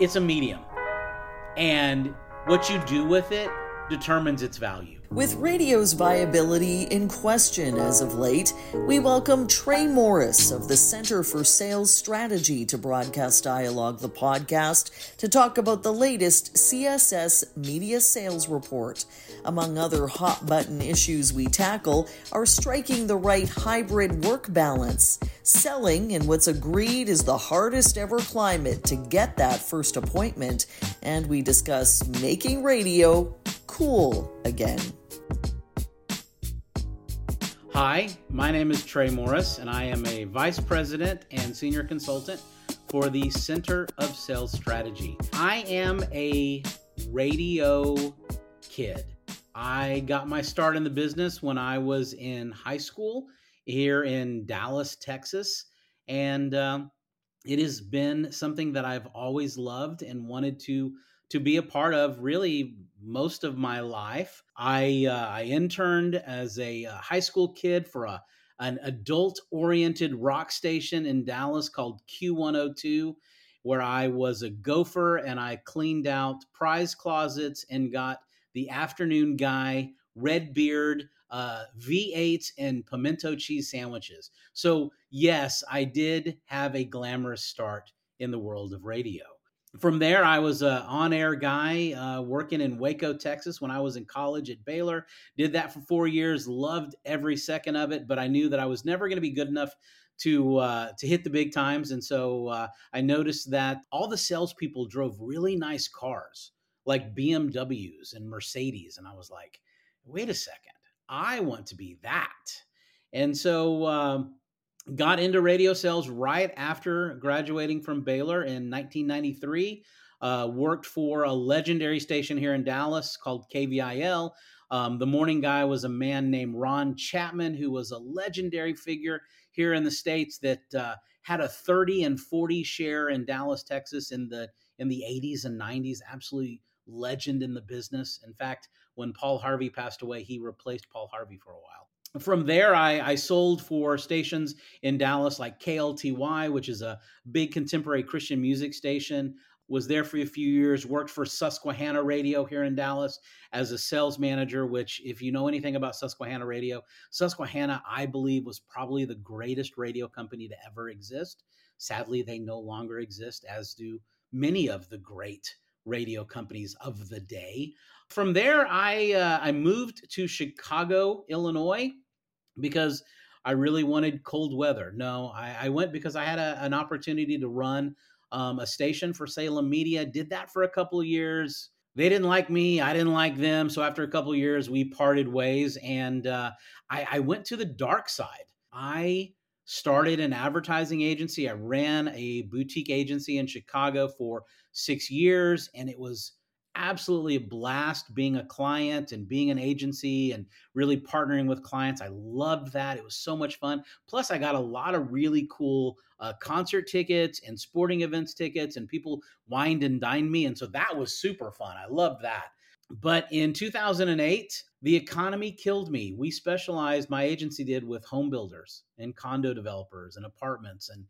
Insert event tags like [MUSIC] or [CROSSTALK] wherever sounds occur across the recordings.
It's a medium. And what you do with it determines its value. With radio's viability in question as of late, we welcome Trey Morris of the Center for Sales Strategy to Broadcast Dialogue, the podcast, to talk about the latest CSS Media Sales Report. Among other hot button issues we tackle are striking the right hybrid work balance, selling in what's agreed is the hardest ever climate to get that first appointment, and we discuss making radio cool again. Hi, my name is Trey Morris, and I am a vice president and senior consultant for the Center of Sales Strategy. I am a radio kid. I got my start in the business when I was in high school here in Dallas, Texas, and um, it has been something that I've always loved and wanted to to be a part of really most of my life. I uh, I interned as a uh, high school kid for a an adult oriented rock station in Dallas called Q102 where I was a gopher and I cleaned out prize closets and got the afternoon guy Redbeard uh, V8s and pimento cheese sandwiches. So, yes, I did have a glamorous start in the world of radio from there, I was an on-air guy uh, working in Waco, Texas, when I was in college at Baylor. Did that for four years. Loved every second of it, but I knew that I was never going to be good enough to uh, to hit the big times. And so uh, I noticed that all the salespeople drove really nice cars, like BMWs and Mercedes, and I was like, "Wait a second, I want to be that." And so um, got into radio sales right after graduating from Baylor in 1993. Uh, worked for a legendary station here in Dallas called KVIL. Um, the morning guy was a man named Ron Chapman, who was a legendary figure here in the states that uh, had a 30 and 40 share in Dallas, Texas, in the in the 80s and 90s. Absolutely legend in the business. In fact, when Paul Harvey passed away, he replaced Paul Harvey for a while from there, I, I, sold for stations in Dallas like KLTY, which is a big contemporary Christian music station. Was there for a few years, worked for Susquehanna Radio here in Dallas as a sales manager, which, if you know anything about Susquehanna Radio, Susquehanna, I believe, was probably the greatest radio company to ever exist. Sadly, they no longer exist, as do many of the great radio companies of the day. From there, I uh, I moved to Chicago, Illinois, because I really wanted cold weather. No, I, I went because I had a, an opportunity to run um, a station for Salem Media. Did that for a couple of years. They didn't like me. I didn't like them. So after a couple of years, we parted ways, and uh, I, I went to the dark side. I started an advertising agency. I ran a boutique agency in Chicago for six years, and it was absolutely a blast being a client and being an agency and really partnering with clients. I loved that. It was so much fun. Plus, I got a lot of really cool uh, concert tickets and sporting events tickets, and people wined and dined me. And so that was super fun. I loved that. But in 2008, the economy killed me. We specialized, my agency did, with home builders and condo developers and apartments. And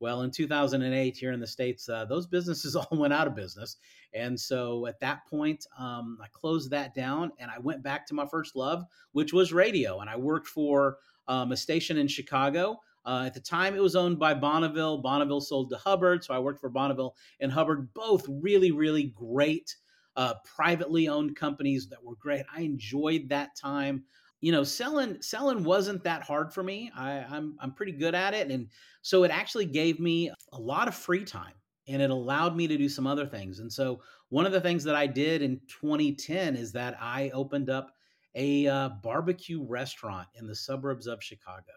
well, in 2008, here in the States, uh, those businesses [LAUGHS] all went out of business. And so at that point, um, I closed that down and I went back to my first love, which was radio. And I worked for um, a station in Chicago. Uh, at the time, it was owned by Bonneville. Bonneville sold to Hubbard. So I worked for Bonneville and Hubbard, both really, really great uh, privately owned companies that were great. I enjoyed that time you know selling selling wasn't that hard for me. I, I'm, I'm pretty good at it and so it actually gave me a lot of free time and it allowed me to do some other things and so one of the things that i did in 2010 is that i opened up a uh, barbecue restaurant in the suburbs of chicago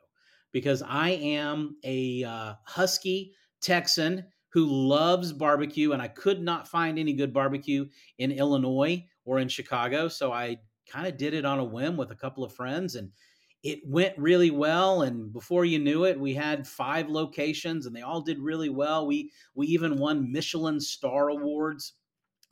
because i am a uh, husky texan who loves barbecue and i could not find any good barbecue in illinois or in chicago so i kind of did it on a whim with a couple of friends and it went really well and before you knew it we had five locations and they all did really well. We we even won michelin star awards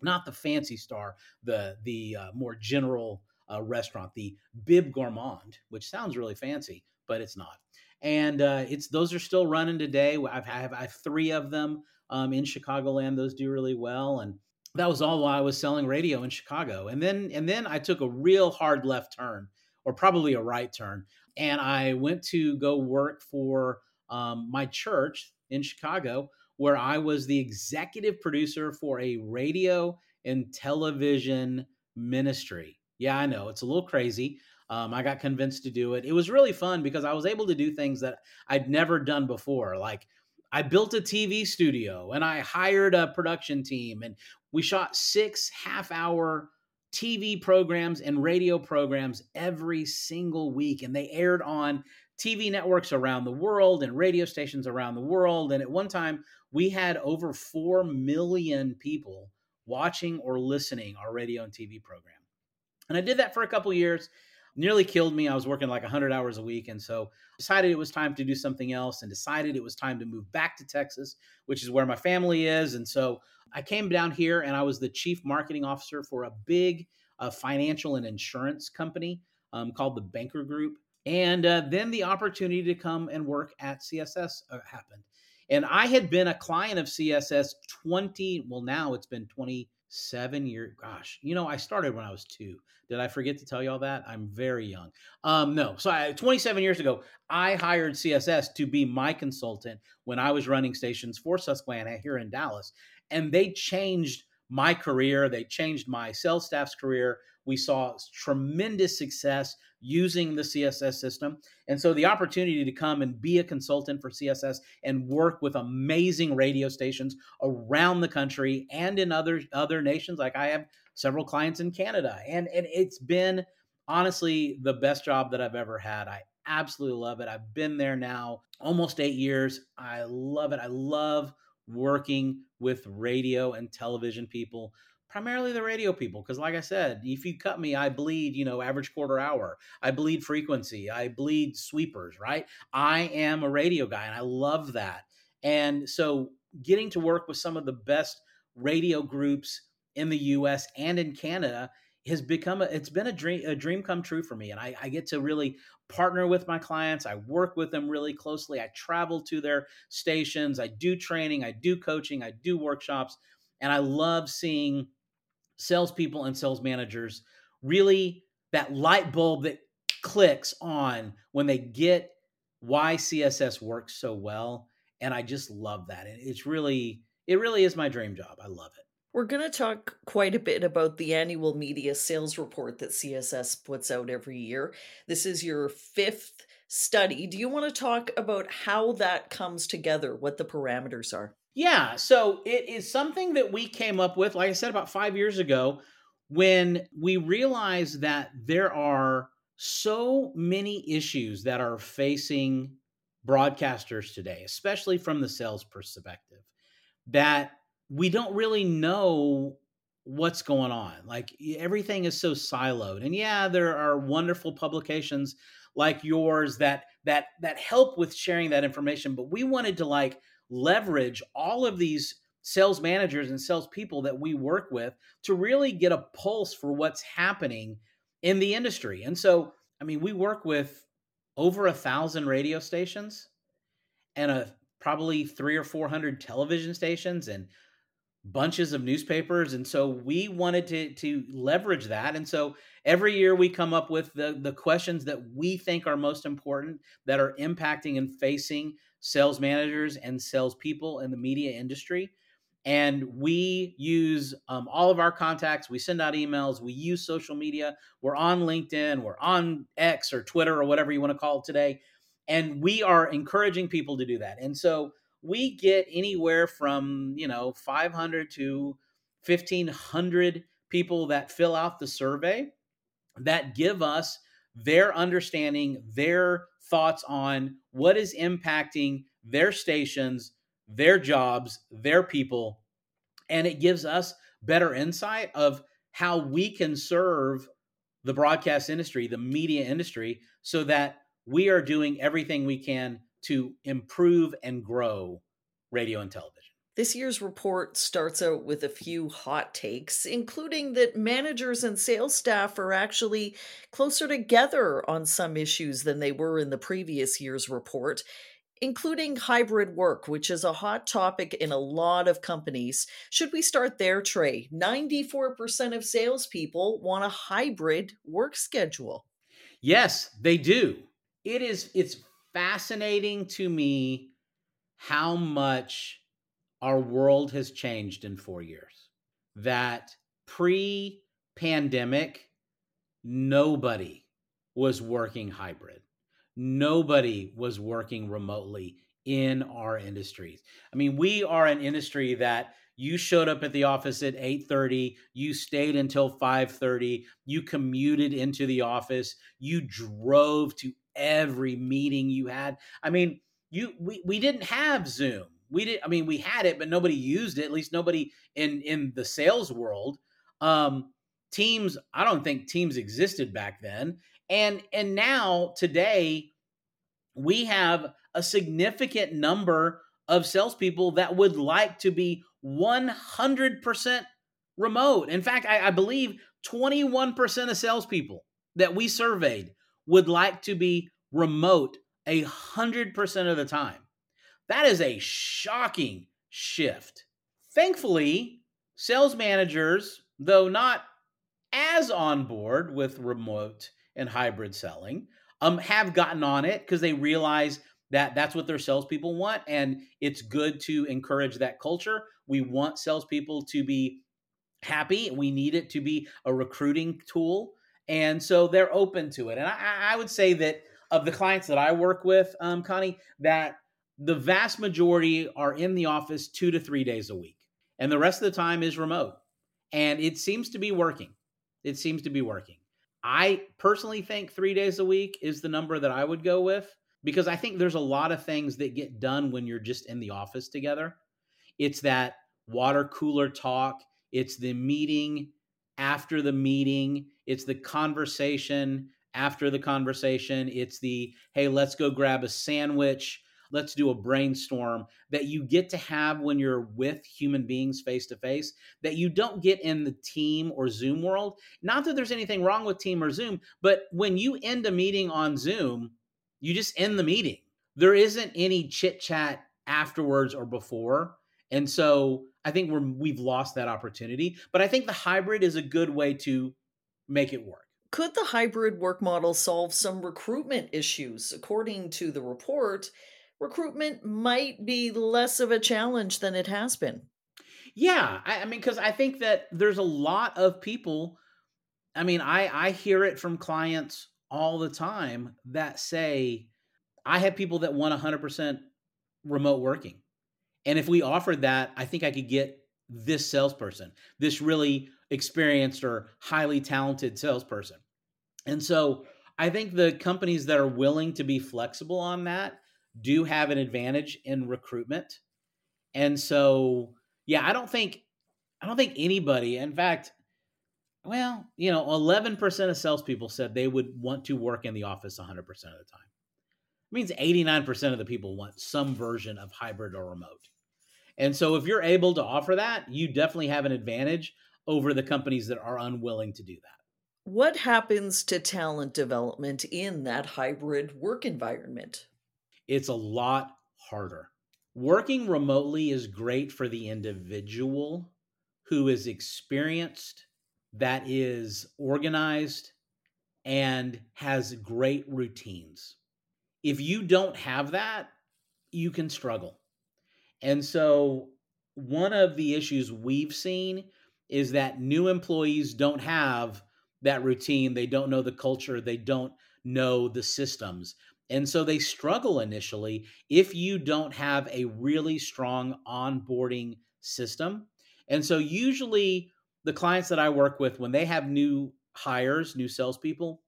not the fancy star the the uh, more general uh, restaurant the bib gourmand which sounds really fancy but it's not. And uh, it's those are still running today. I've have, I have three of them um, in Chicagoland. Those do really well, and that was all while I was selling radio in Chicago. And then and then I took a real hard left turn, or probably a right turn, and I went to go work for um, my church in Chicago, where I was the executive producer for a radio and television ministry. Yeah, I know it's a little crazy. Um, I got convinced to do it. It was really fun because I was able to do things that I'd never done before. Like I built a TV studio and I hired a production team and we shot six half hour TV programs and radio programs every single week. And they aired on TV networks around the world and radio stations around the world. And at one time, we had over 4 million people watching or listening our radio and TV program. And I did that for a couple years. Nearly killed me. I was working like 100 hours a week. And so decided it was time to do something else and decided it was time to move back to Texas, which is where my family is. And so I came down here and I was the chief marketing officer for a big uh, financial and insurance company um, called the Banker Group. And uh, then the opportunity to come and work at CSS uh, happened. And I had been a client of CSS 20, well, now it's been 27 years. Gosh, you know, I started when I was two. Did I forget to tell you all that? I'm very young. Um, no, so I, 27 years ago, I hired CSS to be my consultant when I was running stations for Susquehanna here in Dallas. And they changed my career, they changed my sales staff's career. We saw tremendous success using the CSS system. And so the opportunity to come and be a consultant for CSS and work with amazing radio stations around the country and in other other nations like I have several clients in Canada and and it's been honestly the best job that I've ever had. I absolutely love it. I've been there now almost 8 years. I love it. I love working with radio and television people primarily the radio people because like i said if you cut me i bleed you know average quarter hour. I bleed frequency. I bleed sweepers right? I am a radio guy and i love that. And so getting to work with some of the best radio groups in the us and in canada has become a, it's been a dream a dream come true for me and I, I get to really partner with my clients. I work with them really closely. I travel to their stations. I do training. I do coaching. I do workshops. And i love seeing salespeople and sales managers really that light bulb that clicks on when they get why CSS works so well. And I just love that. And it's really, it really is my dream job. I love it. We're going to talk quite a bit about the annual media sales report that CSS puts out every year. This is your fifth study. Do you want to talk about how that comes together, what the parameters are? Yeah, so it is something that we came up with, like I said, about five years ago, when we realized that there are so many issues that are facing broadcasters today, especially from the sales perspective, that we don't really know what's going on. Like everything is so siloed. And yeah, there are wonderful publications like yours that that that help with sharing that information, but we wanted to like leverage all of these sales managers and sales people that we work with to really get a pulse for what's happening in the industry. And so, I mean, we work with over a thousand radio stations and a probably three or four hundred television stations and bunches of newspapers and so we wanted to to leverage that and so every year we come up with the the questions that we think are most important that are impacting and facing sales managers and salespeople in the media industry. And we use um, all of our contacts. We send out emails. We use social media. We're on LinkedIn. We're on X or Twitter or whatever you want to call it today. And we are encouraging people to do that. And so we get anywhere from, you know, 500 to 1500 people that fill out the survey that give us their understanding, their thoughts on what is impacting their stations, their jobs, their people. And it gives us better insight of how we can serve the broadcast industry, the media industry, so that we are doing everything we can to improve and grow radio and television. This year's report starts out with a few hot takes, including that managers and sales staff are actually closer together on some issues than they were in the previous year's report. including hybrid work, which is a hot topic in a lot of companies. Should we start there, Trey? 94% of salespeople want a hybrid work schedule. Yes, they do. It is it's fascinating to me how much our world has changed in 4 years. That pre-pandemic nobody was working hybrid. Nobody was working remotely in our industries. I mean, we are an industry that you showed up at the office at 8:30, you stayed until 5:30, you commuted into the office, you drove to every meeting you had. I mean, you we, we didn't have Zoom. We didn't. I mean, we had it, but nobody used it, at least nobody in in the sales world. Um teams i don't think teams existed back then and and now today we have a significant number of salespeople that would like to be 100% remote in fact i, I believe 21% of salespeople that we surveyed would like to be remote a hundred percent of the time that is a shocking shift thankfully sales managers though not as on board with remote and hybrid selling um, have gotten on it because they realize that that's what their salespeople want, and it's good to encourage that culture. We want salespeople to be happy. We need it to be a recruiting tool, and so they're open to it. And I, I would say that of the clients that I work with, um, Connie, that the vast majority are in the office two to three days a week, and the rest of the time is remote, and it seems to be working. It seems to be working. I personally think three days a week is the number that I would go with because I think there's a lot of things that get done when you're just in the office together. It's that water cooler talk, it's the meeting after the meeting, it's the conversation after the conversation, it's the hey, let's go grab a sandwich let's do a brainstorm that you get to have when you're with human beings face to face that you don't get in the team or Zoom world. Not that there's anything wrong with team or Zoom, but when you end a meeting on Zoom, you just end the meeting. There isn't any chit chat afterwards or before. And so I think we're we've lost that opportunity. But I think the hybrid is a good way to make it work. Could the hybrid work model solve some recruitment issues? According to the report, recruitment might be less of a challenge than it has been. Yeah, I, I mean, because I think that there's a lot of people. I mean, I I hear it from clients all the time that say, I have people that want 100% remote working, and if we offered that, I think I could get this salesperson, this really experienced or highly talented salesperson. And so I think the companies that are willing to be flexible on that do have an advantage in recruitment. And so, yeah, I don't think I don't think anybody, in fact, well, you know, 11% of salespeople said they would want to work in the office 100% of the time. It means 89% of the people want some version of hybrid or remote. And so if you're able to offer that, you definitely have an advantage over the companies that are unwilling to do that. What happens to talent development in that hybrid work environment? It's a lot harder. Working remotely is great for the individual who is experienced, that is organized, and has great routines. If you don't have that, you can struggle. And so, one of the issues we've seen is that new employees don't have that routine. They don't know the culture. They don't know the systems. And so they struggle initially if you don't have a really strong onboarding system. And so usually the clients that I work with, when they have new hires, new salespeople,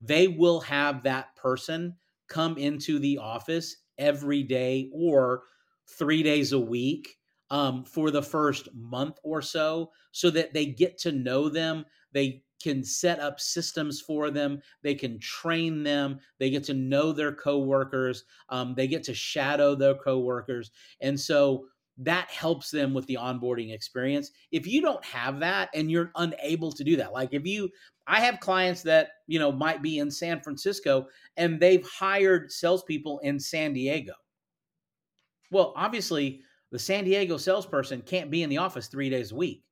they will have that person come into the office every day or three days a week um, for the first month or so so that they get to know them. They can set up systems for them. They can train them. They get to know their coworkers. Um, they get to shadow their coworkers, and so that helps them with the onboarding experience. If you don't have that and you're unable to do that, like if you, I have clients that, you know, might be in San Francisco and they've hired salespeople in San Diego. Well, obviously, the San Diego salesperson can't be in the office three days a week.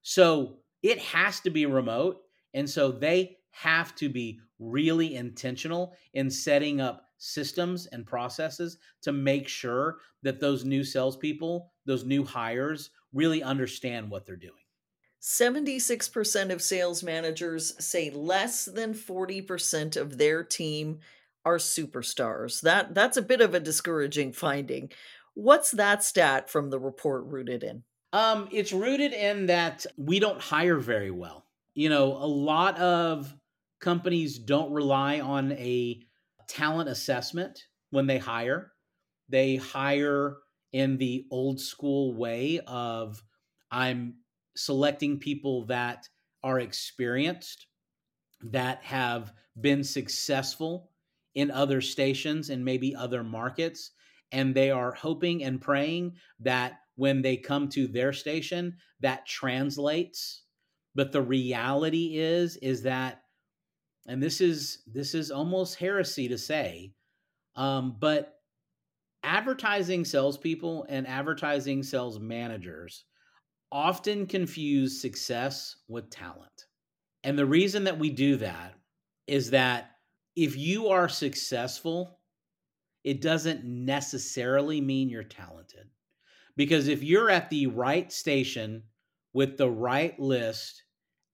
So it has to be remote. And so they have to be really intentional in setting up systems and processes to make sure that those new salespeople, those new hires, really understand what they're doing. 76% of sales managers say less than 40% of their team are superstars. That that's a bit of a discouraging finding. What's that stat from the report rooted in? Um, it's rooted in that we don't hire very well. You know, a lot of companies don't rely on a talent assessment when they hire. They hire in the old school way of I'm selecting people that are experienced, that have been successful in other stations and maybe other markets. And they are hoping and praying that when they come to their station, that translates. But the reality is, is that and this is this is almost heresy to say, um, but advertising salespeople and advertising sales managers often confuse success with talent. And the reason that we do that is that if you are successful, it doesn't necessarily mean you're talented. Because if you're at the right station with the right list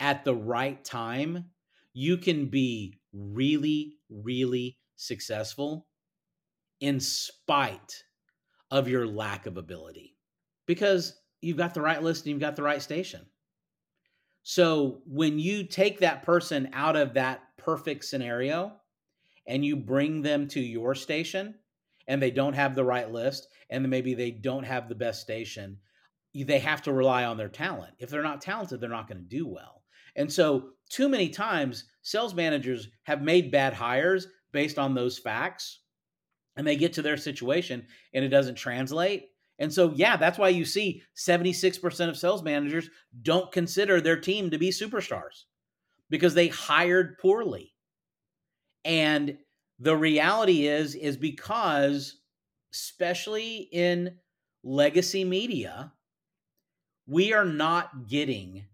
at the right time, you can be really, really successful in spite of your lack of ability because you've got the right list and you've got the right station. So when you take that person out of that perfect scenario and you bring them to your station and they don't have the right list and maybe they don't have the best station, they have to rely on their talent. If they're not talented, they're not going to do well. And so, too many times, sales managers have made bad hires based on those facts, and they get to their situation and it doesn't translate. And so, yeah, that's why you see 76% of sales managers don't consider their team to be superstars because they hired poorly. And the reality is is because especially in legacy media, we are not getting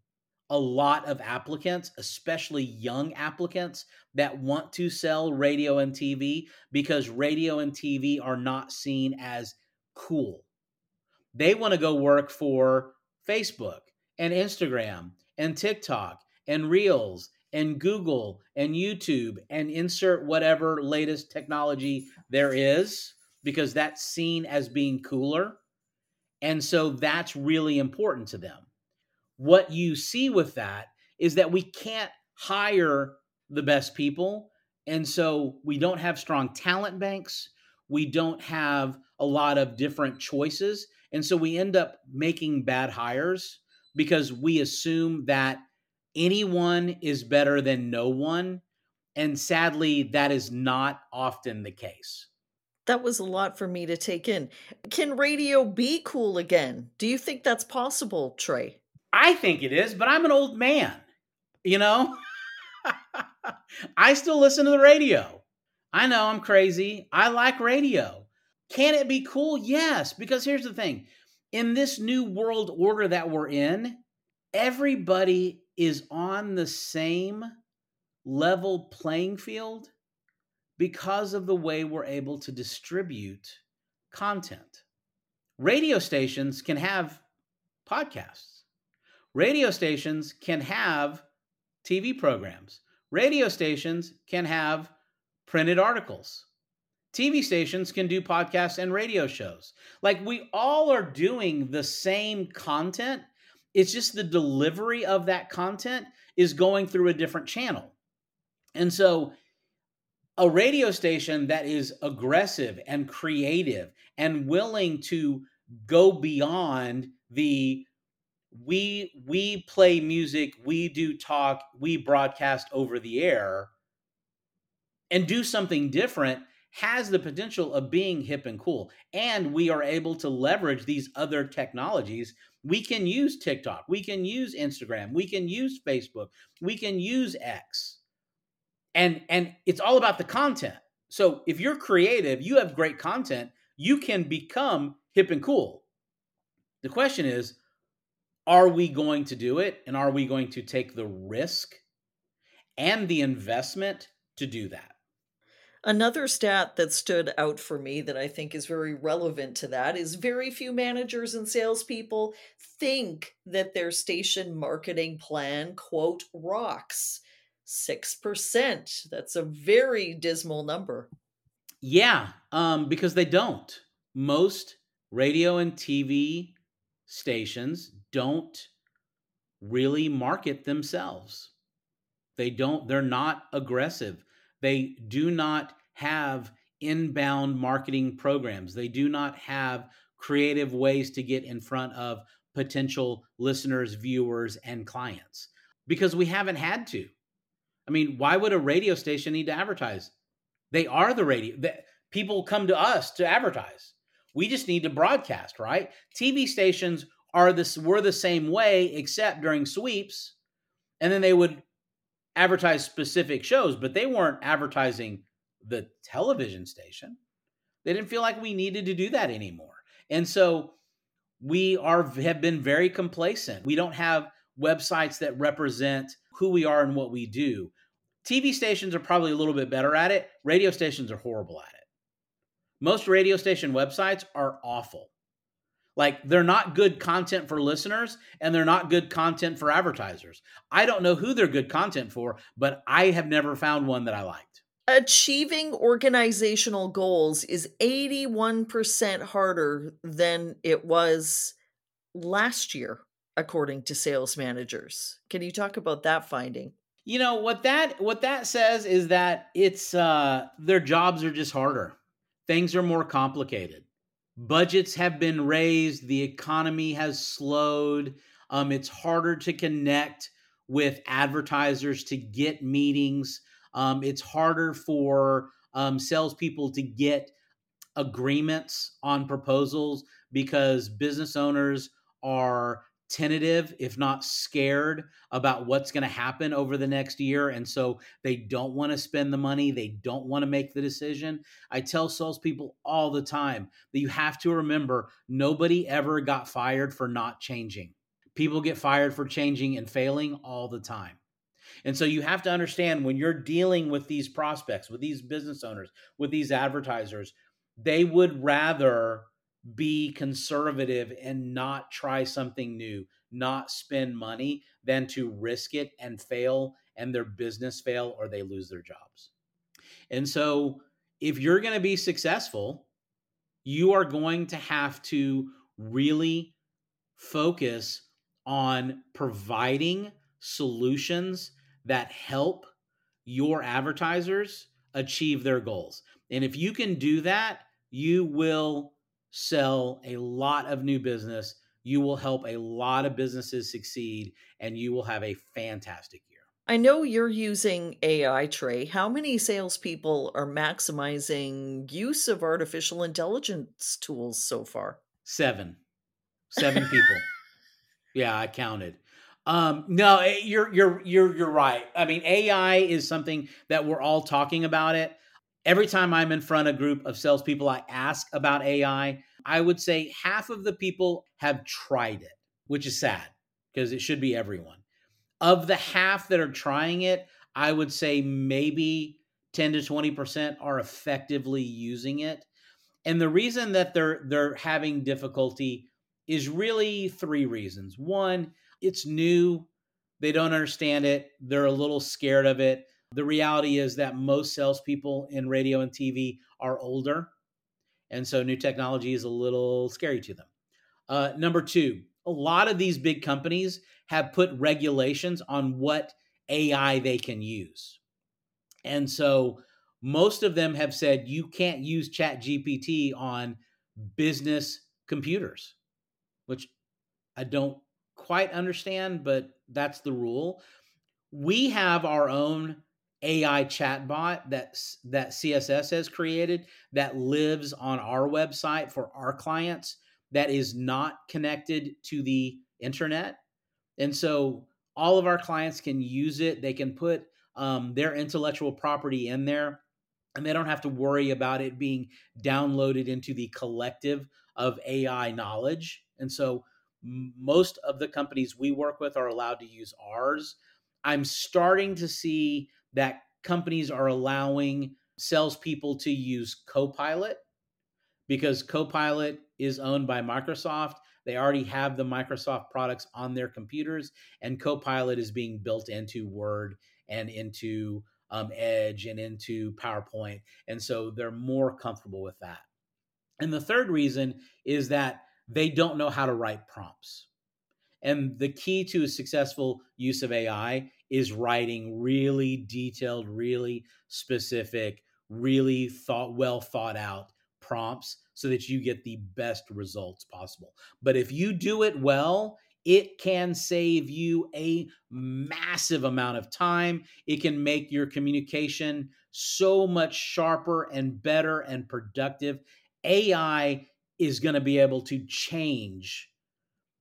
a lot of applicants, especially young applicants that want to sell radio and TV because radio and TV are not seen as cool. They want to go work for Facebook and Instagram and TikTok and Reels and Google and YouTube and insert whatever latest technology there is because that's seen as being cooler. And so that's really important to them what you see with that is that we can't hire the best people. And so we don't have strong talent banks. We don't have a lot of different choices. And so we end up making bad hires because we assume that anyone is better than no one. And sadly, that is not often the case. That was a lot for me to take in. Can radio be cool again? Do you think that's possible, Trey? I think it is, but I'm an old man. You know? [LAUGHS] I still listen to the radio. I know I'm crazy. I like radio. Can it be cool? Yes, because here's the thing. In this new world order that we're in, everybody is on the same level playing field because of the way we're able to distribute content. Radio stations can have podcasts Radio stations can have TV programs. Radio stations can have printed articles. TV stations can do podcasts and radio shows. Like we all are doing the same content. It's just the delivery of that content is going through a different channel. And so a radio station that is aggressive and creative and willing to go beyond the we we play music, we do talk, we broadcast over the air and do something different has the potential of being hip and cool. And we are able to leverage these other technologies. We can use TikTok, we can use Instagram, we can use Facebook, we can use X. And and it's all about the content. So if you're creative, you have great content, you can become hip and cool. The question is, are we going to do it and are we going to take the risk and the investment to do that? Another stat that stood out for me that I think is very relevant to that is very few managers and salespeople think that their station marketing plan, quote, rocks. 6%. That's a very dismal number. Yeah, um, because they don't. Most radio and TV stations don't really market themselves. They don't, they're not aggressive. They do not have inbound marketing programs. They do not have creative ways to get in front of potential listeners, viewers, and clients because we haven't had to. I mean, why would a radio station need to advertise? They are the radio. The, people come to us to advertise. We just need to broadcast, right? TV stations are this were the same way, except during sweeps, and then they would advertise specific shows, but they weren't advertising the television station. They didn't feel like we needed to do that anymore. And so we are have been very complacent. We don't have websites that represent who we are and what we do. TV stations are probably a little bit better at it. Radio stations are horrible at it. Most radio station websites are awful. Like they're not good content for listeners and they're not good content for advertisers. I don't know who they're good content for, but I have never found one that I liked. Achieving organizational goals is 81% harder than it was last year, according to sales managers. Can you talk about that finding? You know what that what that says is that it's uh their jobs are just harder. Things are more complicated budgets have been raised, the economy has slowed. Um, it's harder to connect with advertisers to get meetings. Um, it's harder for um, salespeople to get agreements on proposals because business owners are tentative, if not scared, about what's going to happen over the next year. And so they don't want to spend the money. They don't want to make the decision. I tell salespeople all the time that you have to remember nobody ever got fired for not changing. People get fired for changing and failing all the time. And so you have to understand when you're dealing with these prospects, with these business owners, with these advertisers, they would rather be conservative and not try something new, not spend money than to risk it and fail and their business fail or they lose their jobs. And so if you're going to be successful, you are going to have to really focus on providing solutions that help your advertisers achieve their goals. And if you can do that, you will sell a lot of new business. You will help a lot of businesses succeed and you will have a fantastic year. I know you're using AI, Trey. How many salespeople are maximizing use of artificial intelligence tools so far? Seven. Seven people. [LAUGHS] Yeah, I counted. Um, no, eh, you're you're you're you're right. I mean, AI is something that we're all talking about it every time I'm in front of a group of salespeople, I ask about AI. I would say half of the people have tried it, which is sad because it should be everyone. Of the half that are trying it, I would say maybe 10 to 20% are effectively using it. And the reason that they're they're having difficulty is really three reasons. One, it's new, they don't understand it, they're a little scared of it. The reality is that most salespeople in radio and TV are older. And so new technology is a little scary to them. Uh, number two, a lot of these big companies have put regulations on what AI they can use. And so most of them have said you can't use Chat GPT on business computers, which I don't quite understand, but that's the rule. We have our own AI chatbot that that CSS has created that lives on our website for our clients that is not connected to the internet. And so all of our clients can use it. They can put um, their intellectual property in there and they don't have to worry about it being downloaded into the collective of AI knowledge. And so most of the companies we work with are allowed to use ours. I'm starting to see that companies are allowing salespeople to use Copilot because Copilot is owned by Microsoft. They already have the Microsoft products on their computers, and Copilot is being built into Word and into um, Edge and into PowerPoint. And so they're more comfortable with that. And the third reason is that they don't know how to write prompts. And the key to a successful use of AI is writing really detailed, really specific, really thought well thought out prompts so that you get the best results possible. But if you do it well, it can save you a massive amount of time. It can make your communication so much sharper and better and productive. AI is going to be able to change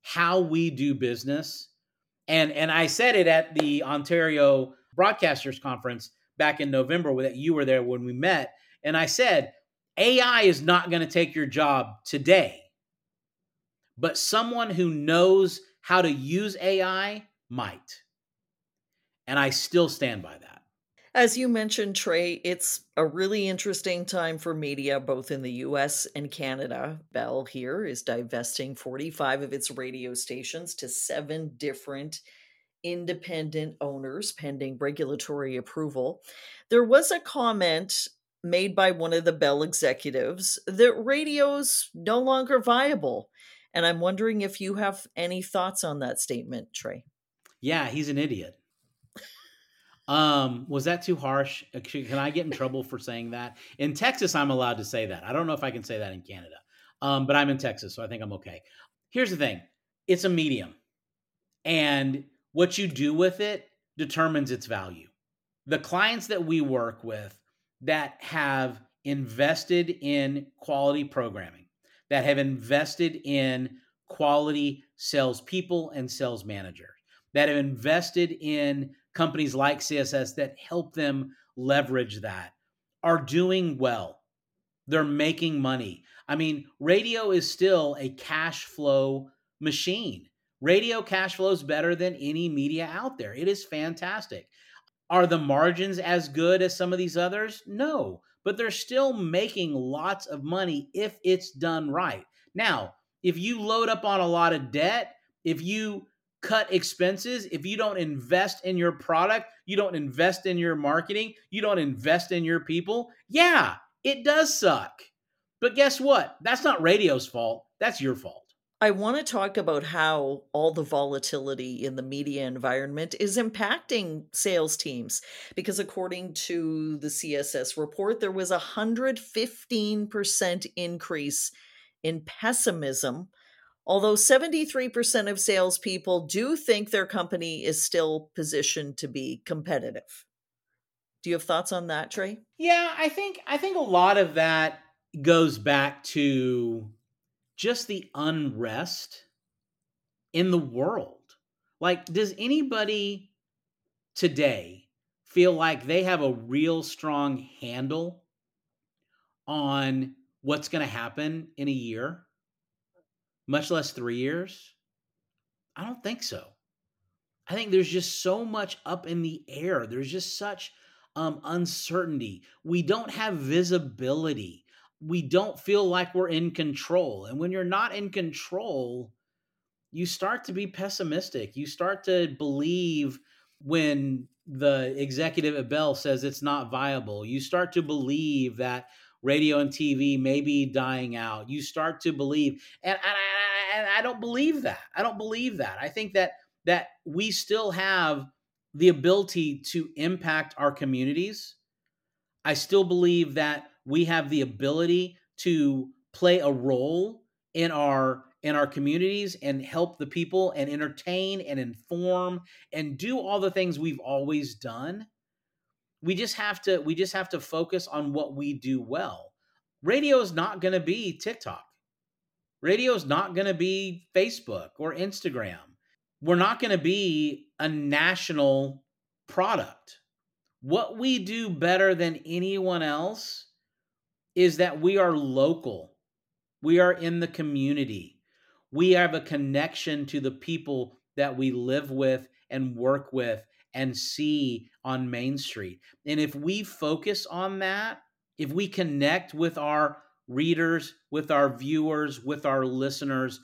how we do business. And and I said it at the Ontario Broadcasters Conference back in November that you were there when we met and I said AI is not going to take your job today. But someone who knows how to use AI might. And I still stand by that. As you mentioned, Trey, it's a really interesting time for media, both in the US and Canada. Bell here is divesting 45 of its radio stations to seven different independent owners pending regulatory approval. There was a comment made by one of the Bell executives that radio's no longer viable. And I'm wondering if you have any thoughts on that statement, Trey. Yeah, he's an idiot. Um, was that too harsh? Can I get in trouble for saying that? In Texas, I'm allowed to say that. I don't know if I can say that in Canada, um, but I'm in Texas, so I think I'm okay. Here's the thing it's a medium, and what you do with it determines its value. The clients that we work with that have invested in quality programming, that have invested in quality salespeople and sales managers, that have invested in companies like CSS that help them leverage that are doing well. They're making money. I mean, radio is still a cash flow machine. Radio cash flows better than any media out there. It is fantastic. Are the margins as good as some of these others? No, but they're still making lots of money if it's done right. Now, if you load up on a lot of debt, if you cut expenses, if you don't invest in your product, you don't invest in your marketing, you don't invest in your people, yeah, it does suck. But guess what? That's not radio's fault. That's your fault. I want to talk about how all the volatility in the media environment is impacting sales teams. Because according to the CSS report, there was a 115% increase in pessimism Although 73% of salespeople do think their company is still positioned to be competitive. Do you have thoughts on that, Trey? Yeah, I think I think a lot of that goes back to just the unrest in the world. Like, does anybody today feel like they have a real strong handle on what's going to happen in a year? Much less three years? I don't think so. I think there's just so much up in the air. There's just such um, uncertainty. We don't have visibility. We don't feel like we're in control. And when you're not in control, you start to be pessimistic. You start to believe when the executive at Bell says it's not viable. You start to believe that radio and TV may be dying out. You start to believe, and, and, I, and I don't believe that. I don't believe that. I think that that we still have the ability to impact our communities. I still believe that we have the ability to play a role in our in our communities and help the people and entertain and inform and do all the things we've always done. We just have to we just have to focus on what we do well. Radio is not going to be TikTok. Radio is not going to be Facebook or Instagram. We're not going to be a national product. What we do better than anyone else is that we are local. We are in the community. We have a connection to the people that we live with and work with and see on Main Street. And if we focus on that, if we connect with our readers, with our viewers, with our listeners,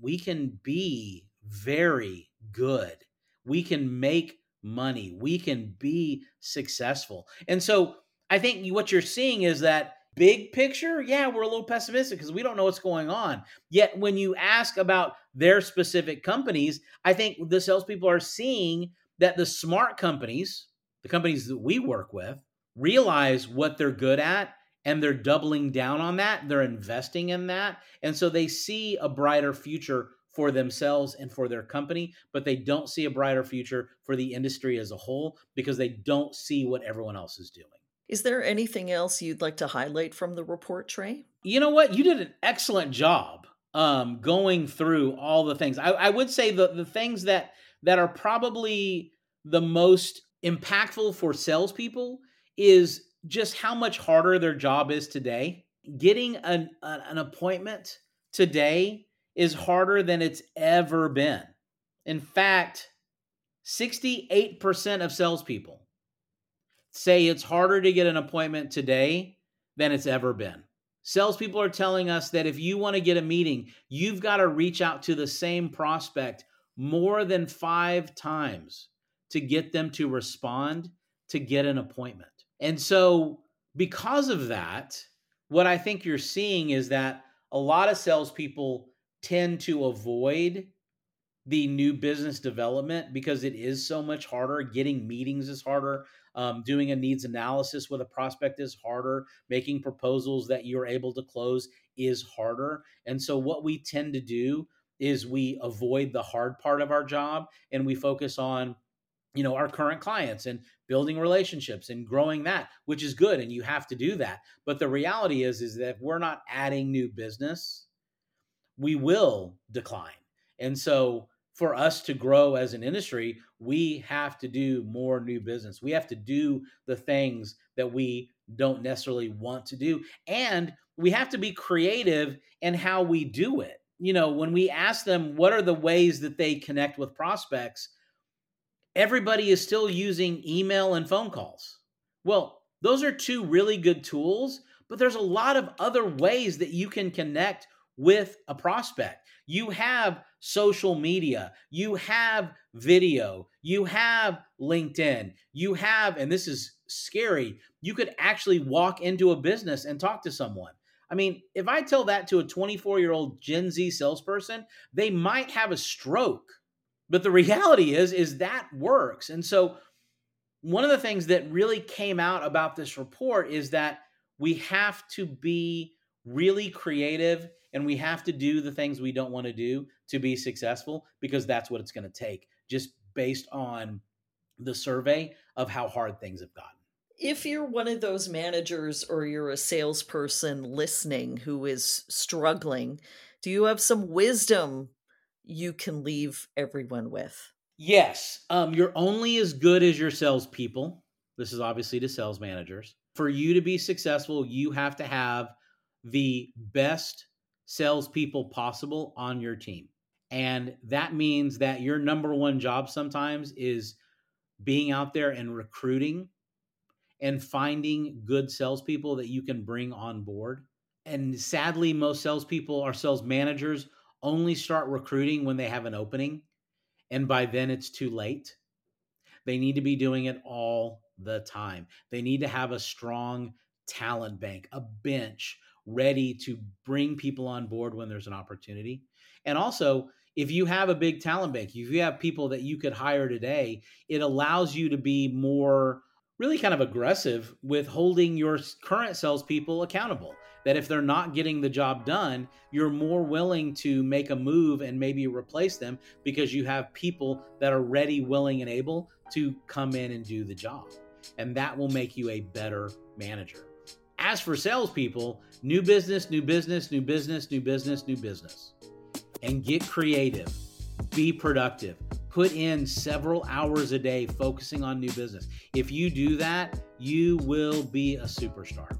we can be very good. We can make money. We can be successful. And so I think what you're seeing is that big picture, yeah, we're a little pessimistic because we don't know what's going on. Yet when you ask about their specific companies, I think the salespeople are seeing that the smart companies, the companies that we work with, realize what they're good at and they're doubling down on that. They're investing in that. And so they see a brighter future for themselves and for their company, but they don't see a brighter future for the industry as a whole because they don't see what everyone else is doing. Is there anything else you'd like to highlight from the report, Trey? You know what? You did an excellent job um, going through all the things. I, I would say the, the things that that are probably the most impactful for salespeople is just how much harder their job is today. Getting an, an appointment today is harder than it's ever been. In fact, 68% of salespeople say it's harder to get an appointment today than it's ever been. Salespeople are telling us that if you want to get a meeting, you've got to reach out to the same prospect more than five times to get them to respond to get an appointment. And so, because of that, what I think you're seeing is that a lot of salespeople tend to avoid the new business development because it is so much harder. Getting meetings is harder. Um, doing a needs analysis with a prospect is harder. Making proposals that you're able to close is harder. And so, what we tend to do is we avoid the hard part of our job and we focus on you know our current clients and building relationships and growing that which is good and you have to do that but the reality is is that if we're not adding new business we will decline. And so for us to grow as an industry, we have to do more new business. We have to do the things that we don't necessarily want to do. And we have to be creative in how we do it. You know, when we ask them what are the ways that they connect with prospects, everybody is still using email and phone calls. Well, those are two really good tools, but there's a lot of other ways that you can connect with a prospect. You have social media, you have video, you have LinkedIn, you have, and this is scary, you could actually walk into a business and talk to someone. I mean, if I tell that to a 24 year old Gen Z salesperson, they might have a stroke. But the reality is, is that works. And so, one of the things that really came out about this report is that we have to be really creative and we have to do the things we don't want to do to be successful because that's what it's going to take just based on the survey of how hard things have gotten if you're one of those managers or you're a salesperson listening who is struggling do you have some wisdom you can leave everyone with yes um, you're only as good as your salespeople this is obviously to sales managers for you to be successful you have to have the best salespeople possible on your team. And that means that your number one job sometimes is being out there and recruiting and finding good salespeople that you can bring on board. And sadly, most salespeople or sales managers only start recruiting when they have an opening. And by then, it's too late. They need to be doing it all the time. They need to have a strong talent bank, a bench ready to bring people on board when there's an opportunity. And also, if you have a big talent bank, if you have people that you could hire today, it allows you to be more really kind of aggressive with holding your current salespeople accountable. That if they're not getting the job done, you're more willing to make a move and maybe replace them because you have people that are ready, willing, and able to come in and do the job. and that will make you a better manager. As for salespeople, new business, new business, new business, new business, new business. And get creative, be productive, put in several hours a day focusing on new business. If you do that, you will be a superstar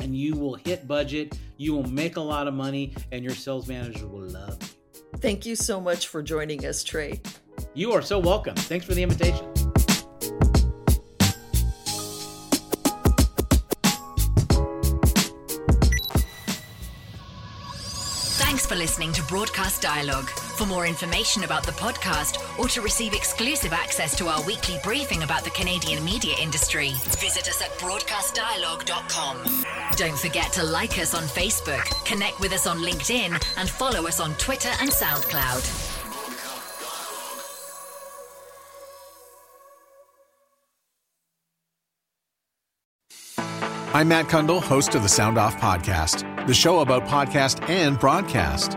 and you will hit budget, you will make a lot of money, and your sales manager will love you. Thank you so much for joining us, Trey. You are so welcome. Thanks for the invitation. Thanks for listening to Broadcast Dialogue. For more information about the podcast or to receive exclusive access to our weekly briefing about the Canadian media industry, visit us at broadcastdialogue.com. Don't forget to like us on Facebook, connect with us on LinkedIn, and follow us on Twitter and SoundCloud. I'm Matt Cundill, host of the Sound Off Podcast, the show about podcast and broadcast.